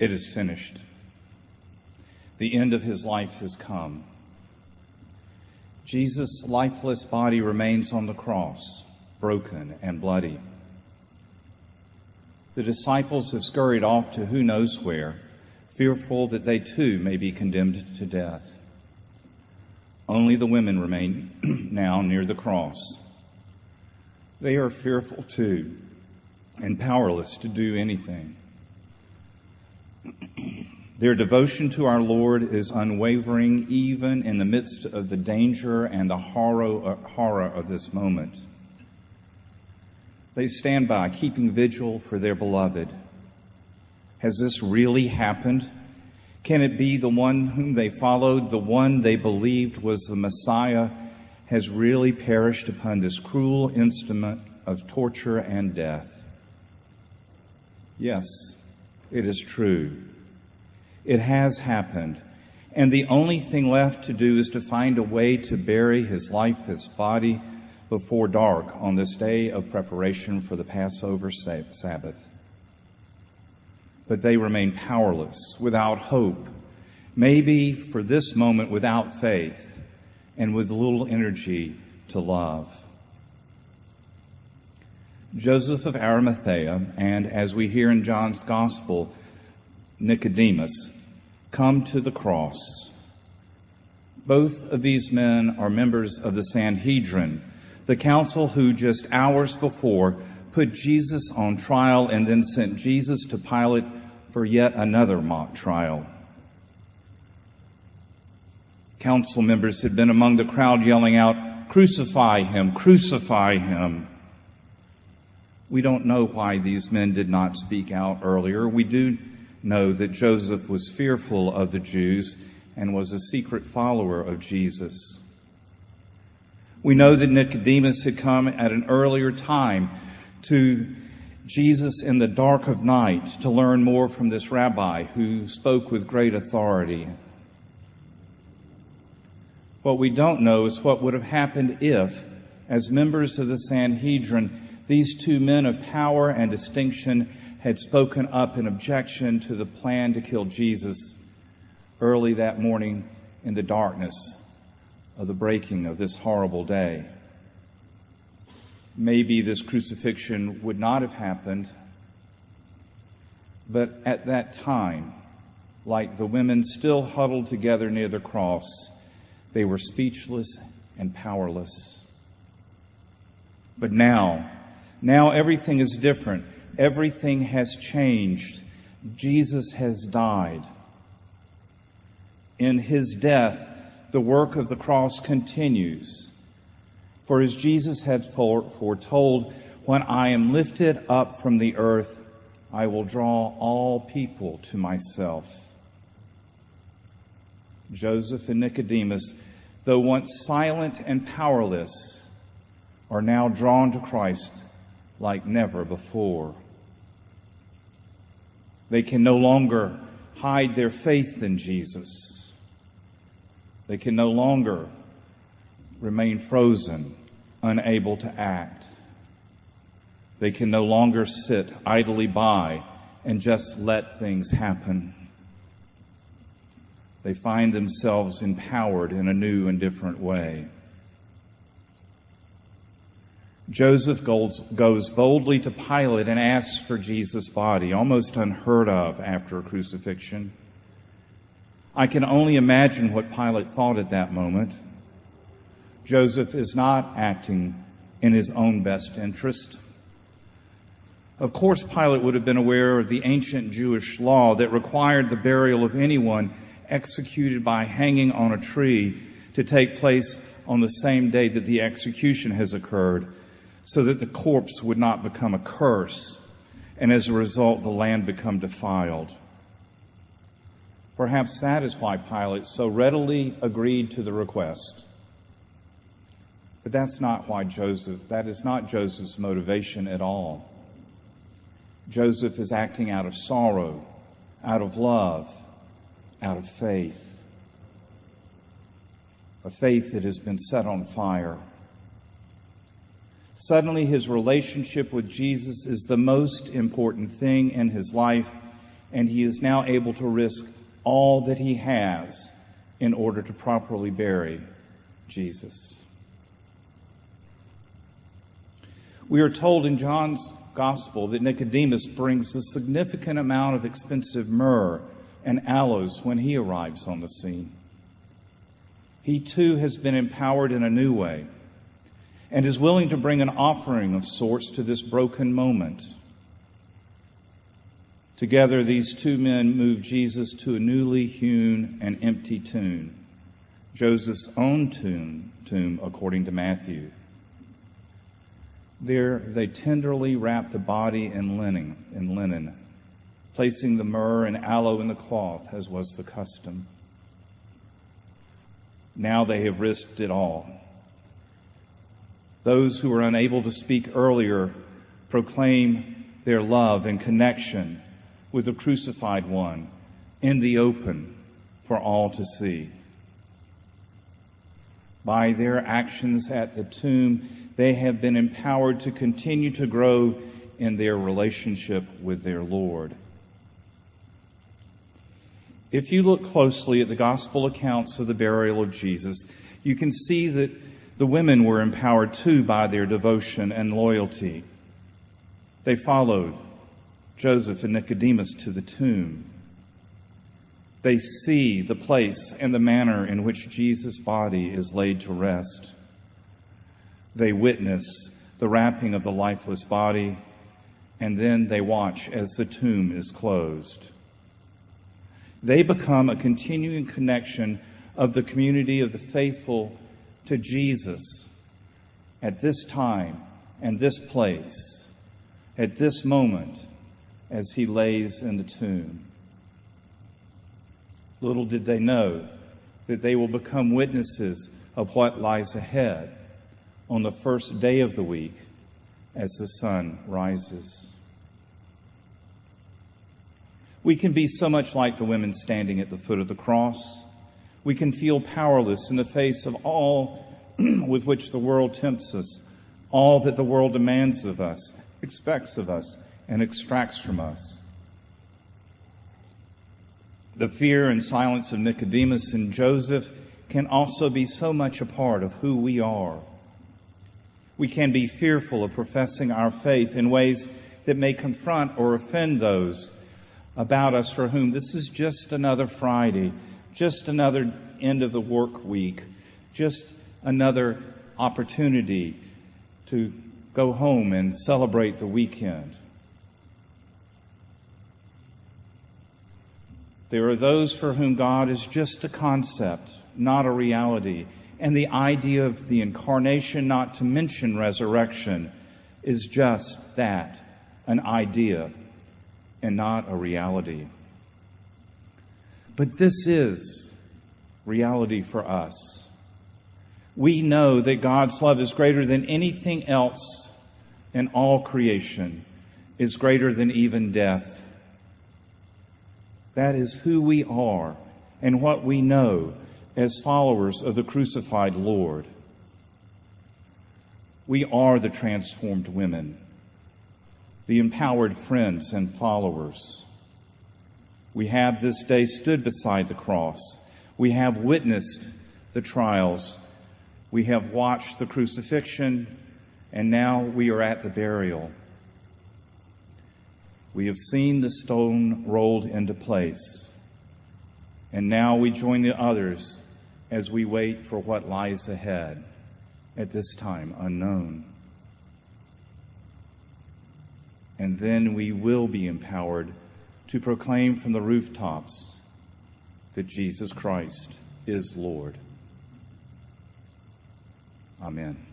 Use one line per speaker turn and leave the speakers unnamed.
It is finished. The end of his life has come. Jesus' lifeless body remains on the cross, broken and bloody. The disciples have scurried off to who knows where, fearful that they too may be condemned to death. Only the women remain now near the cross. They are fearful too and powerless to do anything. Their devotion to our Lord is unwavering even in the midst of the danger and the horror, uh, horror of this moment. They stand by, keeping vigil for their beloved. Has this really happened? Can it be the one whom they followed, the one they believed was the Messiah, has really perished upon this cruel instrument of torture and death? Yes, it is true. It has happened. And the only thing left to do is to find a way to bury his life, his body, before dark on this day of preparation for the Passover Sabbath. But they remain powerless, without hope, maybe for this moment without faith, and with little energy to love. Joseph of Arimathea, and as we hear in John's Gospel, Nicodemus, come to the cross. Both of these men are members of the Sanhedrin, the council who just hours before put Jesus on trial and then sent Jesus to Pilate for yet another mock trial. Council members had been among the crowd yelling out, Crucify him, crucify him. We don't know why these men did not speak out earlier. We do know that Joseph was fearful of the Jews and was a secret follower of Jesus. We know that Nicodemus had come at an earlier time to Jesus in the dark of night to learn more from this rabbi who spoke with great authority. What we don't know is what would have happened if, as members of the Sanhedrin, these two men of power and distinction had spoken up in objection to the plan to kill Jesus early that morning in the darkness of the breaking of this horrible day. Maybe this crucifixion would not have happened, but at that time, like the women still huddled together near the cross, they were speechless and powerless. But now, now everything is different. Everything has changed. Jesus has died. In his death, the work of the cross continues. For as Jesus had foretold, when I am lifted up from the earth, I will draw all people to myself. Joseph and Nicodemus, though once silent and powerless, are now drawn to Christ like never before. They can no longer hide their faith in Jesus. They can no longer remain frozen, unable to act. They can no longer sit idly by and just let things happen. They find themselves empowered in a new and different way. Joseph goes, boldly to Pilate and asks for Jesus' body, almost unheard of after a crucifixion. I can only imagine what Pilate thought at that moment. Joseph is not acting in his own best interest. Of course, Pilate would have been aware of the ancient Jewish law that required the burial of anyone executed by hanging on a tree to take place on the same day that the execution has occurred so that the corpse would not become a curse, and as a result, the land become defiled. Perhaps that is why Pilate so readily agreed to the request. But that's not why Joseph, that is not Joseph's motivation at all. Joseph is acting out of sorrow, out of love, out of faith. A faith that has been set on fire. Suddenly, his relationship with Jesus is the most important thing in his life, and he is now able to risk all that he has in order to properly bury Jesus. We are told in John's gospel that Nicodemus brings a significant amount of expensive myrrh and aloes when he arrives on the scene. He too has been empowered in a new way and is willing to bring an offering of sorts to this broken moment. Together, these two men move Jesus to a newly hewn and empty tomb, Joseph's own tomb, tomb according to Matthew. There, they tenderly wrap the body in linen, in linen, placing the myrrh and aloe in the cloth, as was the custom. Now they have risked it all. Those who were unable to speak earlier proclaim their love and connection with the crucified one in the open for all to see. By their actions at the tomb, they have been empowered to continue to grow in their relationship with their Lord. If you look closely at the gospel accounts of the burial of Jesus, you can see that the women were empowered too by their devotion and loyalty. They followed Joseph and Nicodemus to the tomb. They see the place and the manner in which Jesus' body is laid to rest. They witness the wrapping of the lifeless body, and then they watch as the tomb is closed. They become a continuing connection of the community of the faithful to Jesus at this time and this place, at this moment, as he lays in the tomb. Little did they know that they will become witnesses of what lies ahead on the first day of the week as the sun rises. We can be so much like the women standing at the foot of the cross. We can feel powerless in the face of all with which the world tempts us, all that the world demands of us, expects of us, and extracts from us. The fear and silence of Nicodemus and Joseph can also be so much a part of who we are we can be fearful of professing our faith in ways that may confront or offend those about us for whom this is just another Friday, just another end of the work week, just another opportunity to go home and celebrate the weekend. There are those for whom God is just a concept, not a reality and the idea of the incarnation, not to mention resurrection, is just that an idea and not a reality. But this is reality for us. We know that God's love is greater than anything else in all creation, is greater than even death. That is who we are and what we know as followers of the crucified Lord. We are the transformed women, the empowered friends and followers. We have this day stood beside the cross. We have witnessed the trials. We have watched the crucifixion, and now we are at the burial. We have seen the stone rolled into place. And now we join the others as we wait for what lies ahead at this time unknown. And then we will be empowered to proclaim from the rooftops that Jesus Christ is Lord. Amen.